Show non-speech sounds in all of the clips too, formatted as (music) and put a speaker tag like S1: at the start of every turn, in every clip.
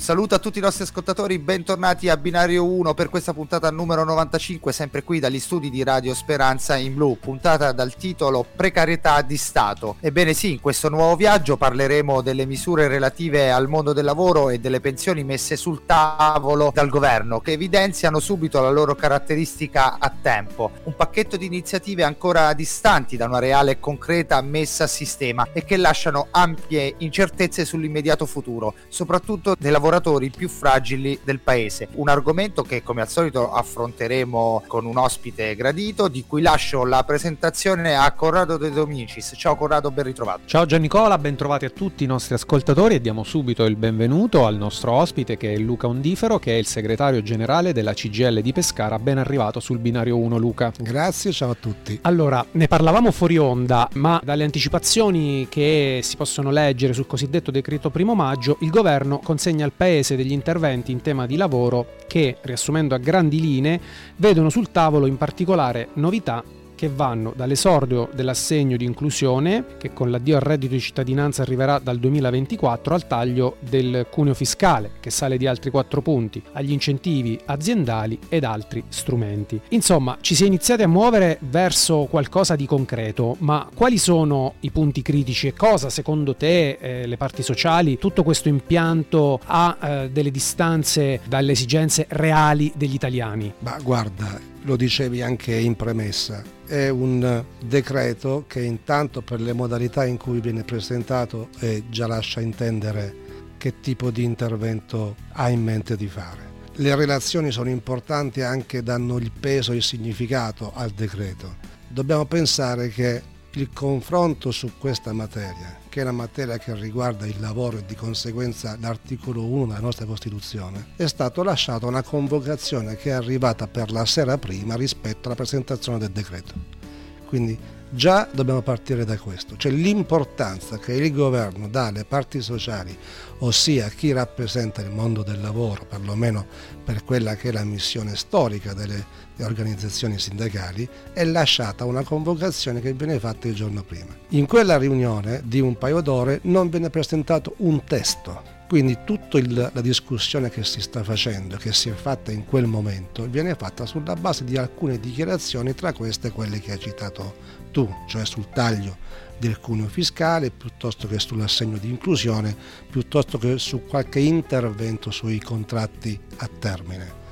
S1: saluto a tutti i nostri ascoltatori, bentornati a Binario 1 per questa puntata numero 95, sempre qui dagli studi di Radio Speranza in Blu, puntata dal titolo Precarietà di Stato. Ebbene sì, in questo nuovo viaggio parleremo delle misure relative al mondo del lavoro e delle pensioni messe sul tavolo dal governo, che evidenziano subito la loro caratteristica a tempo. Un pacchetto di iniziative ancora distanti da una reale e concreta messa a sistema e che lasciano ampie incertezze sull'immediato futuro, soprattutto dei lavoratori lavoratori più fragili del paese. Un argomento che come al solito affronteremo con un ospite gradito, di cui lascio la presentazione a Corrado De Domicis. Ciao Corrado, ben ritrovato.
S2: Ciao Giannicola, ben trovati a tutti i nostri ascoltatori e diamo subito il benvenuto al nostro ospite che è Luca Ondifero, che è il segretario generale della CGL di Pescara. Ben arrivato sul binario 1 Luca.
S3: Grazie, ciao a tutti.
S2: Allora, ne parlavamo fuori onda, ma dalle anticipazioni che si possono leggere sul cosiddetto decreto primo maggio, il governo consegna al Paese degli interventi in tema di lavoro che, riassumendo a grandi linee, vedono sul tavolo in particolare novità che vanno dall'esordio dell'assegno di inclusione, che con l'addio al reddito di cittadinanza arriverà dal 2024, al taglio del cuneo fiscale, che sale di altri 4 punti, agli incentivi aziendali ed altri strumenti. Insomma, ci si è iniziati a muovere verso qualcosa di concreto, ma quali sono i punti critici e cosa, secondo te, eh, le parti sociali, tutto questo impianto ha eh, delle distanze dalle esigenze reali degli italiani?
S3: Ma guarda, lo dicevi anche in premessa, è un decreto che intanto per le modalità in cui viene presentato eh, già lascia intendere che tipo di intervento ha in mente di fare. Le relazioni sono importanti anche danno il peso e il significato al decreto. Dobbiamo pensare che il confronto su questa materia, che è una materia che riguarda il lavoro e di conseguenza l'articolo 1 della nostra Costituzione, è stato lasciato una convocazione che è arrivata per la sera prima rispetto alla presentazione del decreto. Quindi già dobbiamo partire da questo, cioè l'importanza che il governo dà alle parti sociali, ossia chi rappresenta il mondo del lavoro, perlomeno per quella che è la missione storica delle organizzazioni sindacali, è lasciata una convocazione che viene fatta il giorno prima. In quella riunione di un paio d'ore non viene presentato un testo quindi tutta la discussione che si sta facendo, che si è fatta in quel momento, viene fatta sulla base di alcune dichiarazioni, tra queste quelle che hai citato tu, cioè sul taglio del cuneo fiscale, piuttosto che sull'assegno di inclusione, piuttosto che su qualche intervento sui contratti a termine.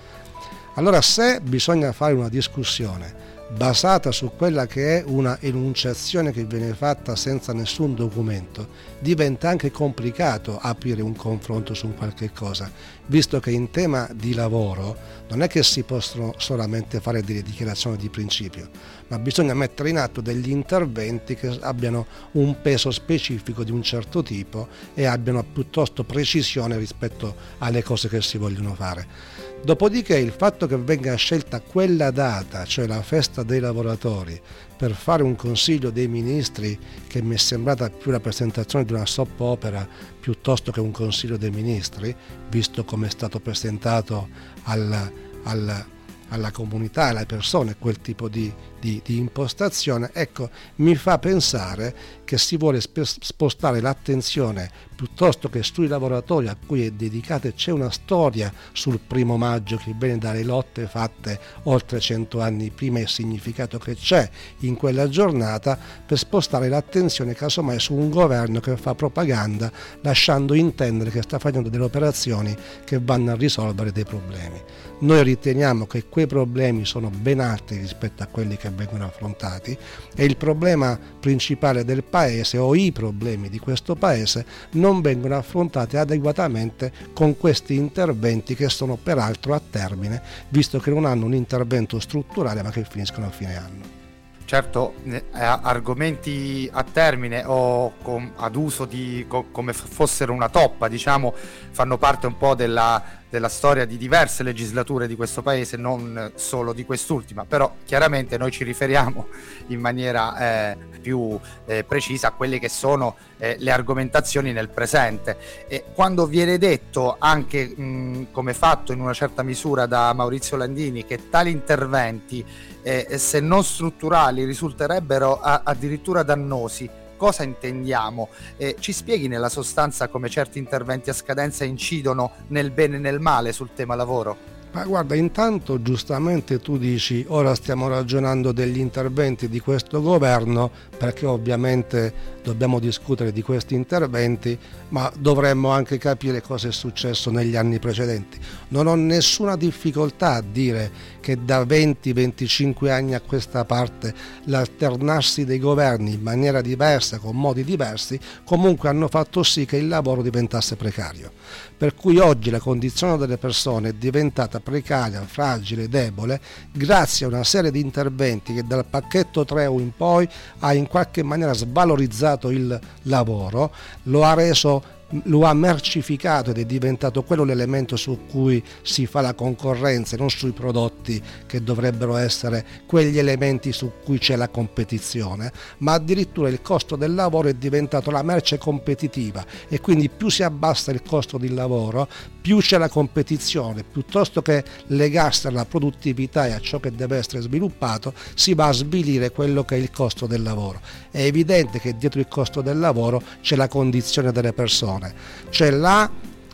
S3: Allora se bisogna fare una discussione basata su quella che è una enunciazione che viene fatta senza nessun documento, diventa anche complicato aprire un confronto su qualche cosa, visto che in tema di lavoro non è che si possono solamente fare delle dichiarazioni di principio, ma bisogna mettere in atto degli interventi che abbiano un peso specifico di un certo tipo e abbiano piuttosto precisione rispetto alle cose che si vogliono fare. Dopodiché il fatto che venga scelta quella data, cioè la festa dei lavoratori, per fare un consiglio dei ministri che mi è sembrata più la presentazione di una soap opera piuttosto che un consiglio dei ministri, visto come è stato presentato al, al, alla comunità, alle persone, quel tipo di, di, di impostazione, ecco, mi fa pensare che si vuole spostare l'attenzione piuttosto che sui lavoratori a cui è dedicata c'è una storia sul primo maggio che viene dalle lotte fatte oltre cento anni prima e il significato che c'è in quella giornata per spostare l'attenzione casomai su un governo che fa propaganda lasciando intendere che sta facendo delle operazioni che vanno a risolvere dei problemi. Noi riteniamo che quei problemi sono ben altri rispetto a quelli che vengono affrontati e il problema principale del paese o i problemi di questo paese non vengono affrontati adeguatamente con questi interventi che sono peraltro a termine, visto che non hanno un intervento strutturale ma che finiscono a fine anno.
S1: Certo, argomenti a termine o com, ad uso di co, come fossero una toppa, diciamo, fanno parte un po' della, della storia di diverse legislature di questo paese, non solo di quest'ultima, però chiaramente noi ci riferiamo in maniera eh, più eh, precisa a quelle che sono eh, le argomentazioni nel presente. E quando viene detto anche mh, come fatto in una certa misura da Maurizio Landini che tali interventi eh, se non strutturali risulterebbero a- addirittura dannosi cosa intendiamo? Eh, ci spieghi nella sostanza come certi interventi a scadenza incidono nel bene e nel male sul tema lavoro?
S3: Ma guarda, intanto giustamente tu dici ora stiamo ragionando degli interventi di questo governo perché ovviamente dobbiamo discutere di questi interventi, ma dovremmo anche capire cosa è successo negli anni precedenti. Non ho nessuna difficoltà a dire che da 20-25 anni a questa parte l'alternarsi dei governi in maniera diversa, con modi diversi, comunque hanno fatto sì che il lavoro diventasse precario per cui oggi la condizione delle persone è diventata precaria, fragile, debole, grazie a una serie di interventi che dal pacchetto 3 in poi ha in qualche maniera svalorizzato il lavoro, lo ha reso lo ha mercificato ed è diventato quello l'elemento su cui si fa la concorrenza, non sui prodotti che dovrebbero essere quegli elementi su cui c'è la competizione, ma addirittura il costo del lavoro è diventato la merce competitiva e quindi più si abbassa il costo del lavoro, più c'è la competizione, piuttosto che legarsi alla produttività e a ciò che deve essere sviluppato, si va a svilire quello che è il costo del lavoro. È evidente che dietro il costo del lavoro c'è la condizione delle persone persone, cioè là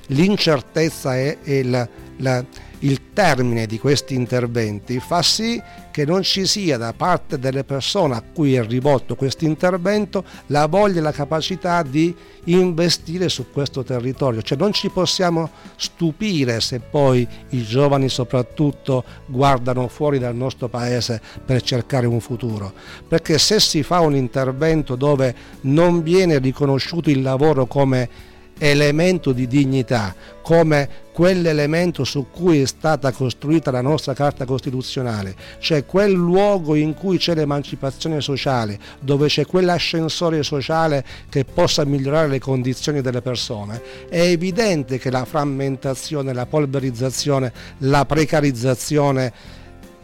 S3: l'incertezza e, la, la, il termine di questi interventi fa sì che non ci sia da parte delle persone a cui è rivolto questo intervento la voglia e la capacità di investire su questo territorio. Cioè non ci possiamo stupire se poi i giovani soprattutto guardano fuori dal nostro paese per cercare un futuro, perché se si fa un intervento dove non viene riconosciuto il lavoro come elemento di dignità, come quell'elemento su cui è stata costruita la nostra Carta Costituzionale, cioè quel luogo in cui c'è l'emancipazione sociale, dove c'è quell'ascensore sociale che possa migliorare le condizioni delle persone, è evidente che la frammentazione, la polverizzazione, la precarizzazione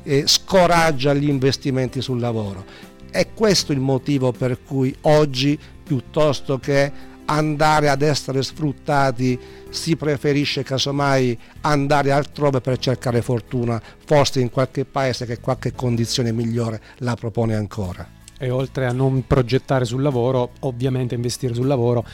S3: eh, scoraggia gli investimenti sul lavoro. È questo il motivo per cui oggi, piuttosto che andare ad essere sfruttati, si preferisce casomai andare altrove per cercare fortuna, forse in qualche paese che qualche condizione migliore la propone ancora.
S2: E oltre a non progettare sul lavoro, ovviamente investire sul lavoro,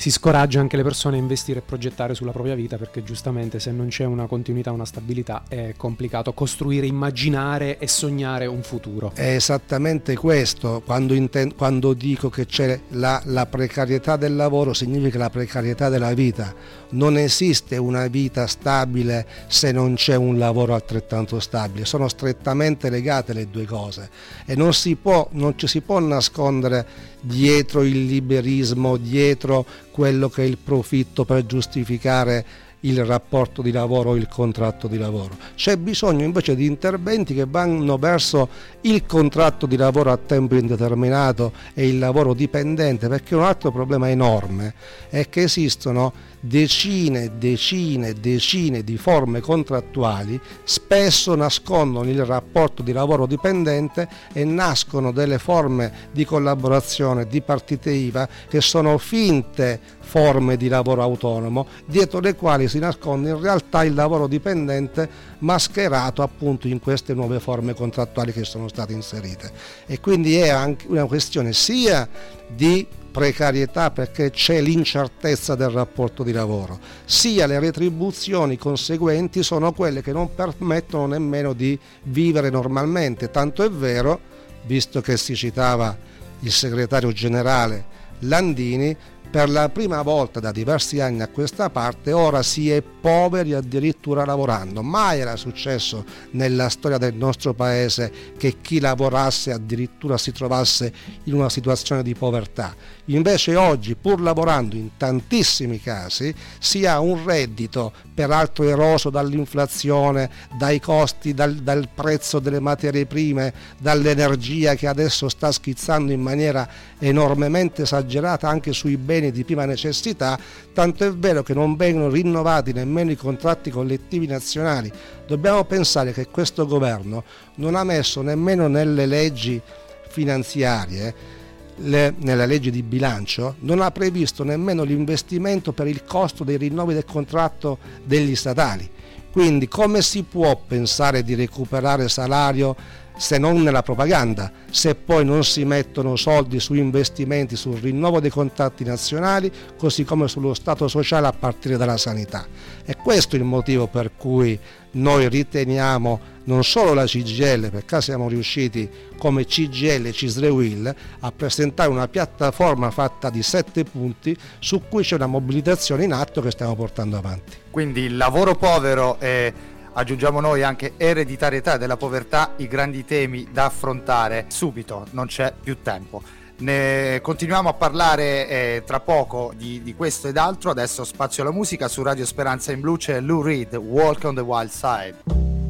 S2: si scoraggia anche le persone a investire e progettare sulla propria vita perché giustamente se non c'è una continuità, una stabilità è complicato costruire, immaginare e sognare un futuro.
S3: È esattamente questo, quando, inten- quando dico che c'è la, la precarietà del lavoro significa la precarietà della vita, non esiste una vita stabile se non c'è un lavoro altrettanto stabile, sono strettamente legate le due cose. E non, si può, non ci si può nascondere dietro il liberismo, dietro quello che è il profitto per giustificare il rapporto di lavoro o il contratto di lavoro. C'è bisogno invece di interventi che vanno verso il contratto di lavoro a tempo indeterminato e il lavoro dipendente, perché un altro problema enorme è che esistono decine e decine e decine di forme contrattuali spesso nascondono il rapporto di lavoro dipendente e nascono delle forme di collaborazione di partite IVA che sono finte forme di lavoro autonomo dietro le quali si nasconde in realtà il lavoro dipendente mascherato appunto in queste nuove forme contrattuali che sono state inserite. E quindi è anche una questione sia di precarietà perché c'è l'incertezza del rapporto di lavoro, sia le retribuzioni conseguenti sono quelle che non permettono nemmeno di vivere normalmente, tanto è vero, visto che si citava il segretario generale Landini, per la prima volta da diversi anni a questa parte ora si è poveri addirittura lavorando. Mai era successo nella storia del nostro paese che chi lavorasse addirittura si trovasse in una situazione di povertà. Invece oggi, pur lavorando in tantissimi casi, si ha un reddito peraltro eroso dall'inflazione, dai costi, dal, dal prezzo delle materie prime, dall'energia che adesso sta schizzando in maniera enormemente esagerata anche sui beni di prima necessità, tanto è vero che non vengono rinnovati nemmeno i contratti collettivi nazionali. Dobbiamo pensare che questo governo non ha messo nemmeno nelle leggi finanziarie le, nella legge di bilancio non ha previsto nemmeno l'investimento per il costo dei rinnovi del contratto degli statali. Quindi come si può pensare di recuperare salario se non nella propaganda, se poi non si mettono soldi su investimenti, sul rinnovo dei contatti nazionali, così come sullo Stato sociale a partire dalla sanità. E questo è il motivo per cui noi riteniamo non solo la CGL, perché siamo riusciti come CGL e Cisrewil a presentare una piattaforma fatta di sette punti su cui c'è una mobilitazione in atto che stiamo portando avanti.
S1: Quindi il lavoro povero è aggiungiamo noi anche ereditarietà della povertà, i grandi temi da affrontare subito, non c'è più tempo. Ne continuiamo a parlare eh, tra poco di, di, questo ed altro, adesso spazio alla musica, su Radio Speranza in Blu c'è Lou Reed, Walk on the Wild Side.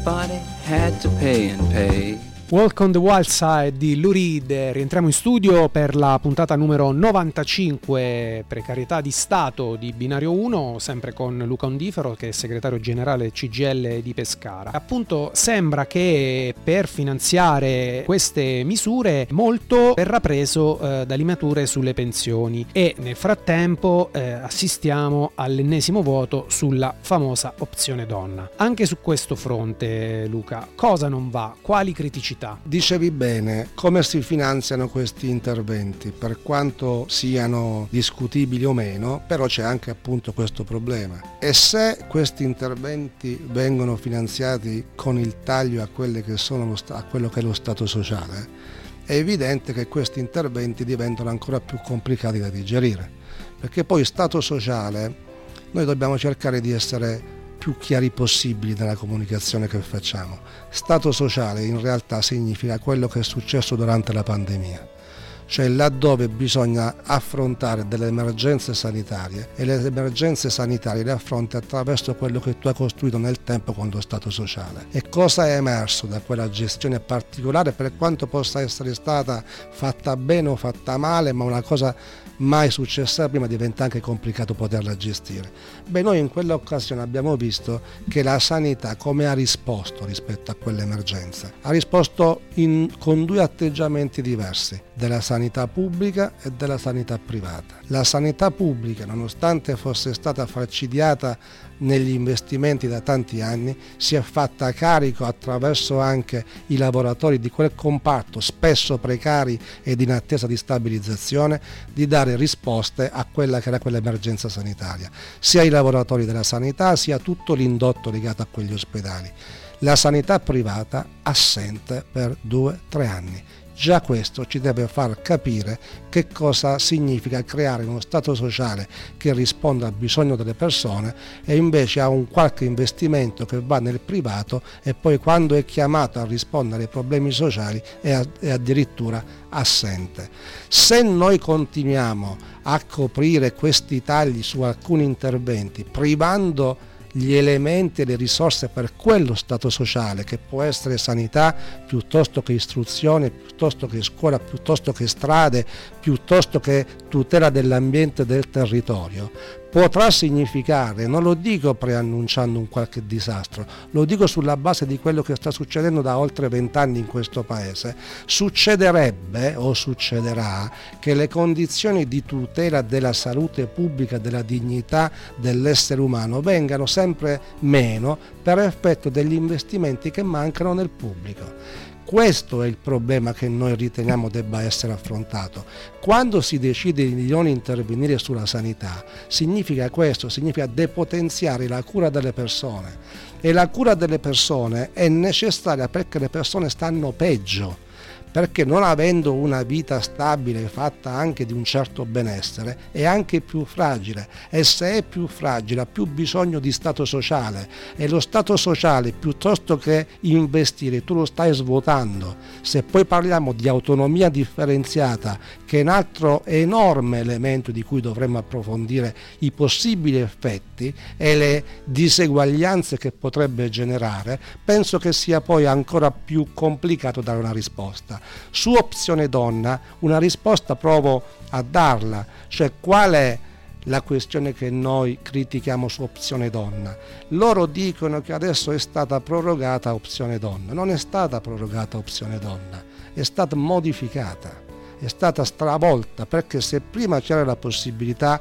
S4: Everybody had to pay and pay.
S2: Walk on the Wild Side di Lurid, rientriamo in studio per la puntata numero 95, precarietà di Stato di Binario 1, sempre con Luca Ondifero che è segretario generale CGL di Pescara. Appunto sembra che per finanziare queste misure molto verrà preso eh, da limature sulle pensioni e nel frattempo eh, assistiamo all'ennesimo voto sulla famosa opzione donna. Anche su questo fronte Luca, cosa non va? Quali criticità? Pubblicità.
S3: Dicevi bene, come si finanziano questi interventi? Per quanto siano discutibili o meno, però c'è anche appunto questo problema. E se questi interventi vengono finanziati con il taglio a, sta- a quello che è lo Stato sociale, è evidente che questi interventi diventano ancora più complicati da digerire, perché poi Stato sociale noi dobbiamo cercare di essere più chiari possibili nella comunicazione che facciamo. Stato sociale in realtà significa quello che è successo durante la pandemia cioè laddove bisogna affrontare delle emergenze sanitarie e le emergenze sanitarie le affronti attraverso quello che tu hai costruito nel tempo con lo Stato sociale. E cosa è emerso da quella gestione particolare per quanto possa essere stata fatta bene o fatta male, ma una cosa mai successa prima diventa anche complicato poterla gestire. Beh, noi in quell'occasione abbiamo visto che la sanità come ha risposto rispetto a quell'emergenza? Ha risposto in, con due atteggiamenti diversi, della sanità pubblica e della sanità privata. La sanità pubblica, nonostante fosse stata falcidiata negli investimenti da tanti anni, si è fatta carico attraverso anche i lavoratori di quel comparto, spesso precari ed in attesa di stabilizzazione, di dare risposte a quella che era quell'emergenza sanitaria, sia i lavoratori della sanità sia tutto l'indotto legato a quegli ospedali. La sanità privata assente per due o tre anni Già questo ci deve far capire che cosa significa creare uno Stato sociale che risponda al bisogno delle persone e invece ha un qualche investimento che va nel privato e poi quando è chiamato a rispondere ai problemi sociali è, è addirittura assente. Se noi continuiamo a coprire questi tagli su alcuni interventi privando gli elementi e le risorse per quello stato sociale che può essere sanità piuttosto che istruzione, piuttosto che scuola, piuttosto che strade, piuttosto che tutela dell'ambiente e del territorio, potrà significare, non lo dico preannunciando un qualche disastro, lo dico sulla base di quello che sta succedendo da oltre vent'anni in questo paese, succederebbe o succederà che le condizioni di tutela della salute pubblica, della dignità dell'essere umano vengano sempre meno per effetto degli investimenti che mancano nel pubblico. Questo è il problema che noi riteniamo debba essere affrontato. Quando si decide di non intervenire sulla sanità, significa questo, significa depotenziare la cura delle persone. E la cura delle persone è necessaria perché le persone stanno peggio perché non avendo una vita stabile fatta anche di un certo benessere è anche più fragile. E se è più fragile ha più bisogno di stato sociale. E lo stato sociale piuttosto che investire tu lo stai svuotando. Se poi parliamo di autonomia differenziata che è un altro enorme elemento di cui dovremmo approfondire i possibili effetti e le diseguaglianze che potrebbe generare penso che sia poi ancora più complicato dare una risposta su opzione donna una risposta provo a darla, cioè qual è la questione che noi critichiamo su opzione donna. Loro dicono che adesso è stata prorogata opzione donna, non è stata prorogata opzione donna, è stata modificata, è stata stravolta perché se prima c'era la possibilità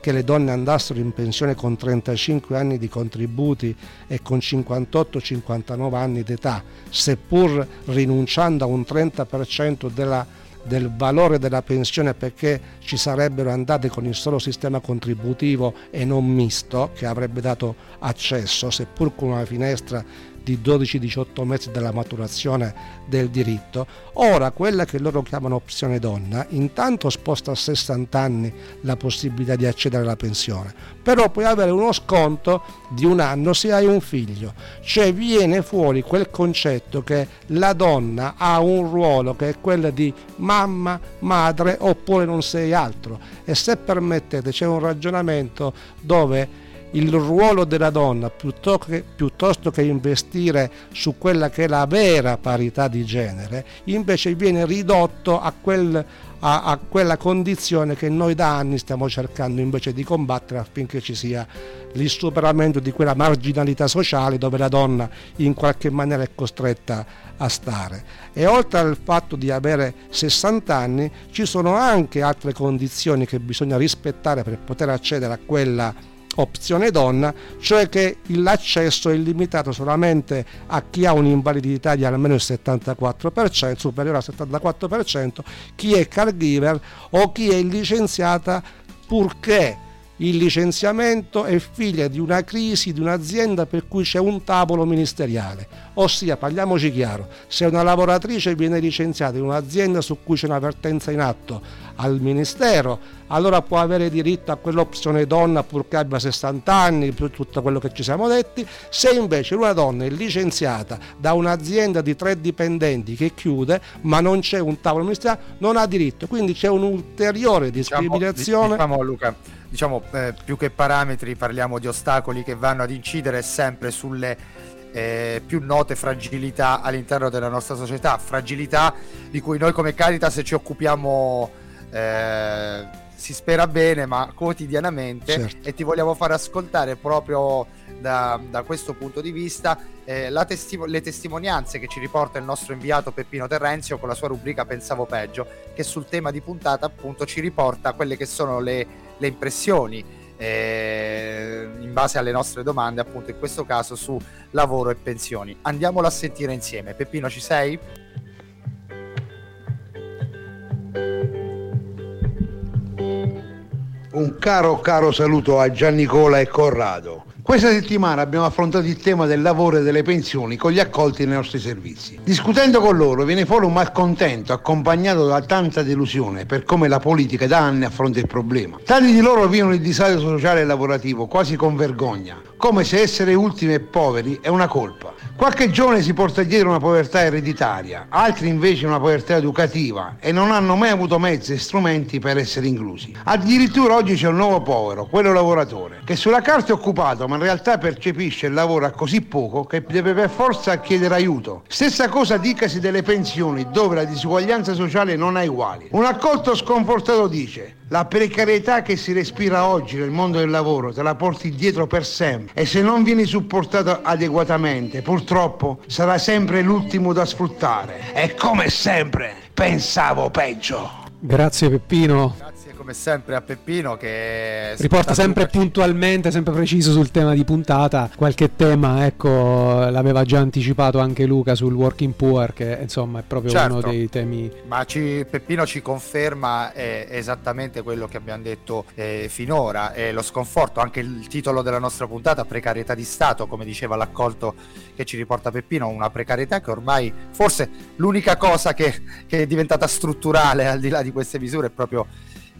S3: che le donne andassero in pensione con 35 anni di contributi e con 58-59 anni d'età, seppur rinunciando a un 30% della, del valore della pensione perché ci sarebbero andate con il solo sistema contributivo e non misto che avrebbe dato accesso, seppur con una finestra di 12-18 mesi dalla maturazione del diritto, ora quella che loro chiamano opzione donna intanto sposta a 60 anni la possibilità di accedere alla pensione, però puoi avere uno sconto di un anno se hai un figlio, cioè viene fuori quel concetto che la donna ha un ruolo che è quello di mamma, madre oppure non sei altro. E se permettete c'è un ragionamento dove il ruolo della donna piuttosto che, piuttosto che, investire su quella che è la vera parità di genere, invece viene ridotto a, quel, a, a quella condizione che noi da anni stiamo cercando invece di combattere affinché ci sia il superamento di quella marginalità sociale dove la donna in qualche maniera è costretta a stare. E oltre al fatto di avere 60 anni ci sono anche altre condizioni che bisogna rispettare per poter accedere a quella opzione donna, cioè che l'accesso è limitato solamente a chi ha un'invalidità di almeno il 74%, superiore al 74%, chi è caregiver o chi è licenziata purché il licenziamento è figlio di una crisi di un'azienda per cui c'è un tavolo ministeriale. Ossia, parliamoci chiaro, se una lavoratrice viene licenziata in un'azienda su cui c'è un'avvertenza in atto al Ministero, allora può avere diritto a quell'opzione donna purché abbia 60 anni, più tutto quello che ci siamo detti. Se invece una donna è licenziata da un'azienda di tre dipendenti che chiude, ma non c'è un tavolo ministeriale, non ha diritto. Quindi c'è un'ulteriore diciamo, discriminazione.
S1: Diciamo, diciamo Luca, diciamo, eh, più che parametri parliamo di ostacoli che vanno ad incidere sempre sulle eh, più note fragilità all'interno della nostra società, fragilità di cui noi come Caritas ci occupiamo eh, si spera bene ma quotidianamente certo. e ti vogliamo far ascoltare proprio da, da questo punto di vista eh, testi- le testimonianze che ci riporta il nostro inviato Peppino Terrenzio con la sua rubrica Pensavo peggio che sul tema di puntata appunto ci riporta quelle che sono le le impressioni eh, in base alle nostre domande, appunto in questo caso su lavoro e pensioni. Andiamolo a sentire insieme. Peppino, ci sei?
S5: Un caro caro saluto a Giannicola e Corrado Questa settimana abbiamo affrontato il tema del lavoro e delle pensioni con gli accolti nei nostri servizi. Discutendo con loro viene fuori un malcontento accompagnato da tanta delusione per come la politica da anni affronta il problema. Tanti di loro vivono il disagio sociale e lavorativo quasi con vergogna, come se essere ultimi e poveri è una colpa. Qualche giovane si porta dietro una povertà ereditaria, altri invece una povertà educativa e non hanno mai avuto mezzi e strumenti per essere inclusi. Addirittura oggi c'è un nuovo povero, quello lavoratore, che sulla carta è occupato ma in realtà percepisce il lavoro a così poco che deve per forza chiedere aiuto. Stessa cosa dicasi delle pensioni, dove la disuguaglianza sociale non ha uguali. Un accolto sconfortato dice la precarietà che si respira oggi nel mondo del lavoro te la porti dietro per sempre e se non vieni supportato adeguatamente, purtroppo sarà sempre l'ultimo da sfruttare. E come sempre, pensavo peggio.
S2: Grazie Peppino
S1: come sempre a Peppino che
S2: riporta sempre puntualmente, sempre preciso sul tema di puntata. Qualche tema, ecco, l'aveva già anticipato anche Luca sul Working Poor, che insomma è proprio certo, uno dei temi.
S1: Ma ci, Peppino ci conferma eh, esattamente quello che abbiamo detto eh, finora. Eh, lo sconforto, anche il titolo della nostra puntata, precarietà di Stato, come diceva l'accolto che ci riporta Peppino, una precarietà che ormai forse l'unica cosa che, che è diventata strutturale al di là di queste misure è proprio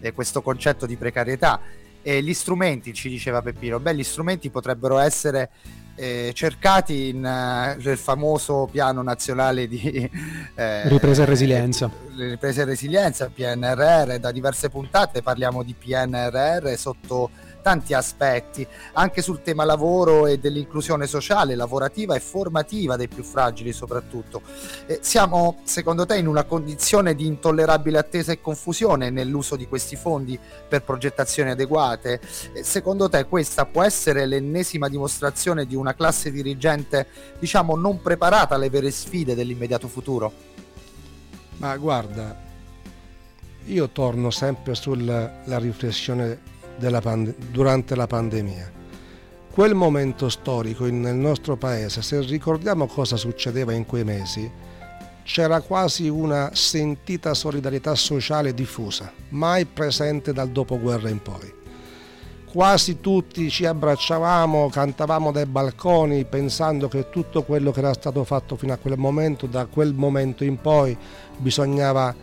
S1: eh, questo concetto di precarietà. E gli strumenti, ci diceva Peppino, beh, gli strumenti potrebbero essere eh, cercati in, uh, nel famoso piano nazionale di (laughs)
S2: eh, ripresa e resilienza.
S1: Ripresa e resilienza, PNRR, da diverse puntate parliamo di PNRR sotto tanti aspetti, anche sul tema lavoro e dell'inclusione sociale, lavorativa e formativa dei più fragili soprattutto. Eh, siamo secondo te in una condizione di intollerabile attesa e confusione nell'uso di questi fondi per progettazioni adeguate? Eh, secondo te questa può essere l'ennesima dimostrazione di una classe dirigente diciamo non preparata alle vere sfide dell'immediato futuro?
S3: Ma guarda, io torno sempre sulla riflessione pande- durante la pandemia. Quel momento storico nel nostro paese, se ricordiamo cosa succedeva in quei mesi, c'era quasi una sentita solidarietà sociale diffusa, mai presente dal dopoguerra in poi. Quasi tutti ci abbracciavamo, cantavamo dai balconi pensando che tutto quello che era stato fatto fino a quel momento, da quel momento in poi bisognava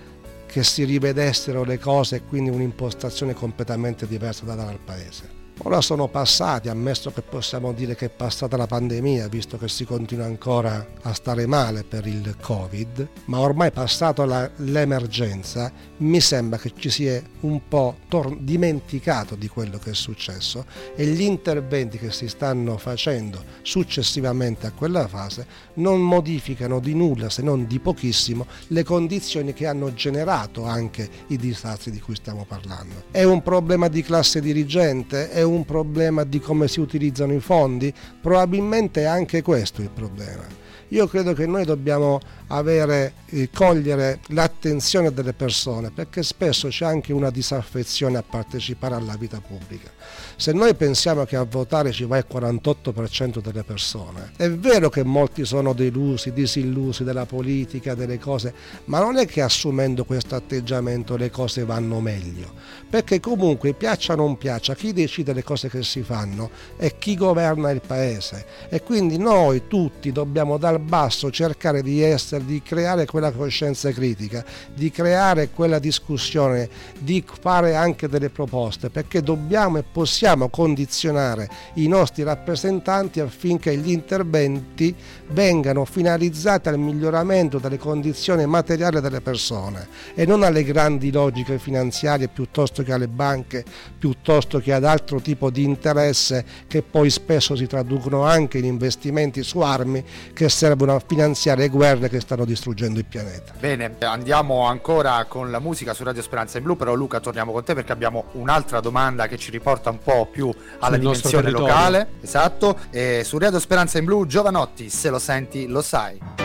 S3: che si rivedessero le cose e quindi un'impostazione completamente diversa da dare al Paese. Ora sono passati, ammesso che possiamo dire che è passata la pandemia, visto che si continua ancora a stare male per il Covid, ma ormai passata la, l'emergenza, mi sembra che ci sia un po' tor- dimenticato di quello che è successo e gli interventi che si stanno facendo successivamente a quella fase non modificano di nulla, se non di pochissimo, le condizioni che hanno generato anche i disastri di cui stiamo parlando. È un problema di classe dirigente? È un problema di come si utilizzano i fondi? Probabilmente è anche questo il problema. Io credo che noi dobbiamo avere, eh, cogliere l'attenzione delle persone perché spesso c'è anche una disaffezione a partecipare alla vita pubblica. Se noi pensiamo che a votare ci va il 48% delle persone, è vero che molti sono delusi, disillusi della politica, delle cose, ma non è che assumendo questo atteggiamento le cose vanno meglio, perché comunque piaccia o non piaccia, chi decide le cose che si fanno è chi governa il paese e quindi noi tutti dobbiamo dal basso cercare di essere, di creare quella coscienza critica, di creare quella discussione, di fare anche delle proposte, perché dobbiamo e possiamo condizionare i nostri rappresentanti affinché gli interventi vengano finalizzati al miglioramento delle condizioni materiali delle persone e non alle grandi logiche finanziarie piuttosto che alle banche, piuttosto che ad altro tipo di interesse che poi spesso si traducono anche in investimenti su armi che servono a finanziare guerre che stanno distruggendo il pianeta.
S1: Bene, andiamo ancora con la musica su Radio Speranza in Blu, però Luca torniamo con te perché abbiamo un'altra domanda che ci riporta un po' più alla Sul dimensione locale. Esatto, e su Radio Speranza in Blu Giovanotti, se lo senti lo sai.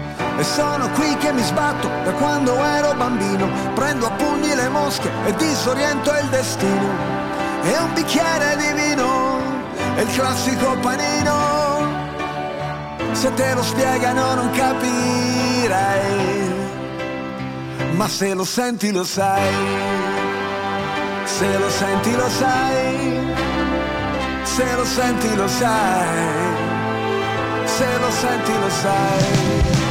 S6: E sono qui che mi sbatto da quando ero bambino, prendo a pugni le mosche e disoriento il destino. E un bicchiere di vino, è il classico panino. Se te lo spiegano non capirai ma se lo senti lo sai, se lo senti lo sai, se lo senti lo sai, se lo senti lo sai.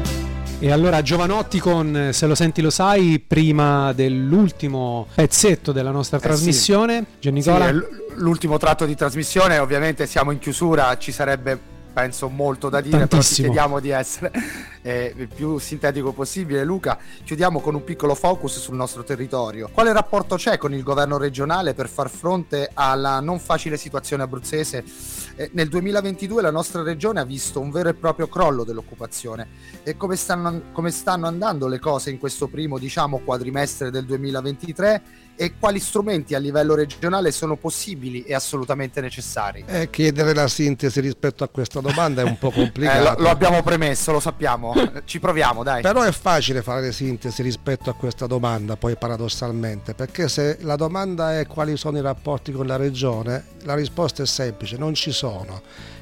S2: E allora Giovanotti con eh, Se lo senti lo sai, prima dell'ultimo pezzetto della nostra eh trasmissione. Sì.
S1: Giannicola. Sì, l'ultimo tratto di trasmissione, ovviamente siamo in chiusura, ci sarebbe penso molto da dire,
S2: Tantissimo.
S1: però chiediamo di essere eh, il più sintetico possibile. Luca, chiudiamo con un piccolo focus sul nostro territorio. Quale rapporto c'è con il governo regionale per far fronte alla non facile situazione abruzzese? Eh, nel 2022 la nostra regione ha visto un vero e proprio crollo dell'occupazione. E come stanno, come stanno andando le cose in questo primo, diciamo, quadrimestre del 2023? E quali strumenti a livello regionale sono possibili e assolutamente necessari?
S3: Eh, chiedere la sintesi rispetto a questa domanda è un po' complicato. (laughs)
S1: eh, lo, lo, abbiamo premesso, lo sappiamo, (laughs) ci proviamo, dai.
S3: Però è facile fare le sintesi rispetto a questa domanda, poi paradossalmente, perché se la domanda è quali sono i rapporti con la regione, la risposta è semplice, non ci sono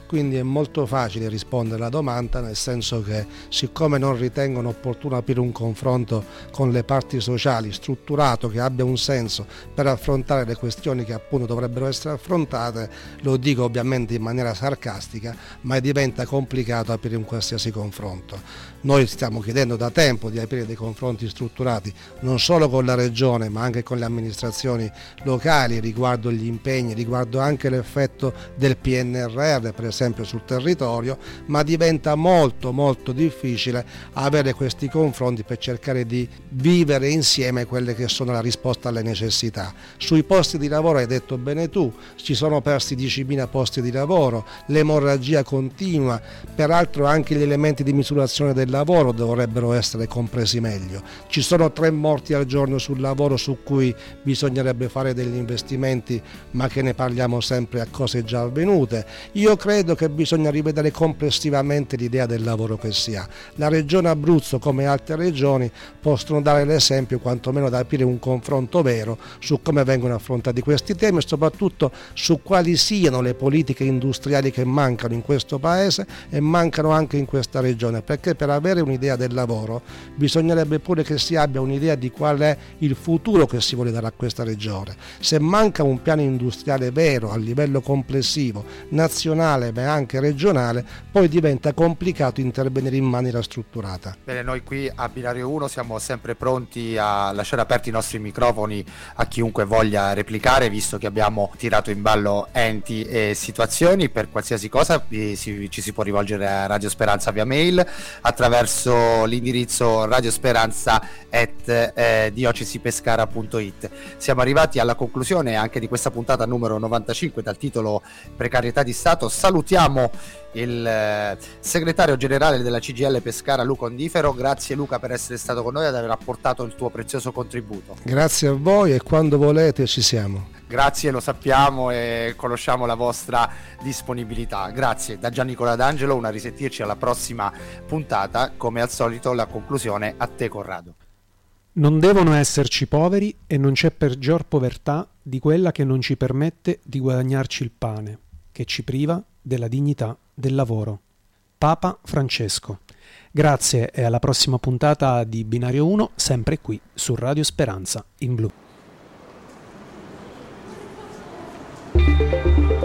S3: quindi è molto facile rispondere alla domanda nel senso che siccome non ritengono opportuno aprire un confronto con le parti sociali strutturato che abbia un senso per affrontare le questioni che appunto dovrebbero essere affrontate, lo dico ovviamente in maniera sarcastica, ma diventa complicato aprire un qualsiasi confronto. Noi stiamo chiedendo da tempo di aprire dei confronti strutturati non solo con la regione ma anche con le amministrazioni locali riguardo gli impegni, riguardo anche l'effetto del PNRR per esempio sul territorio, ma diventa molto molto difficile avere questi confronti per cercare di vivere insieme quelle che sono la risposta alle necessità. Sui posti di lavoro hai detto bene tu, ci sono persi 10.000 posti di lavoro, l'emorragia continua, peraltro anche gli elementi di misurazione del lavoro dovrebbero essere compresi meglio. Ci sono tre morti al giorno sul lavoro su cui bisognerebbe fare degli investimenti, ma che ne parliamo sempre a cose già avvenute. Io credo che bisogna rivedere complessivamente l'idea del lavoro che si ha. La regione Abruzzo, come altre regioni, possono dare l'esempio, quantomeno da aprire un confronto vero su come vengono affrontati questi temi e soprattutto su quali siano le politiche industriali che mancano in questo paese e mancano anche in questa regione, perché per avere un'idea del lavoro bisognerebbe pure che si abbia un'idea di qual è il futuro che si vuole dare a questa regione. Se manca un piano industriale vero a livello complessivo, nazionale ma anche regionale, poi diventa complicato intervenire in maniera strutturata.
S1: Bene, noi qui a Binario 1 siamo sempre pronti a lasciare aperti i nostri microfoni a chiunque voglia replicare, visto che abbiamo tirato in ballo enti e situazioni per qualsiasi cosa ci si può rivolgere a Radio Speranza via mail attraverso attraverso l'indirizzo eh, diocesipescara.it. Siamo arrivati alla conclusione anche di questa puntata numero 95 dal titolo Precarietà di Stato. Salutiamo il eh, segretario generale della CGL Pescara Luca Ondifero. Grazie Luca per essere stato con noi e aver apportato il tuo prezioso contributo.
S3: Grazie a voi e quando volete ci siamo.
S1: Grazie, lo sappiamo e conosciamo la vostra disponibilità. Grazie da Gianni D'Angelo, una risentirci alla prossima puntata. Come al solito la conclusione a te Corrado.
S2: Non devono esserci poveri e non c'è peggior povertà di quella che non ci permette di guadagnarci il pane che ci priva della dignità del lavoro. Papa Francesco. Grazie e alla prossima puntata di Binario 1, sempre qui su Radio Speranza in blu. Música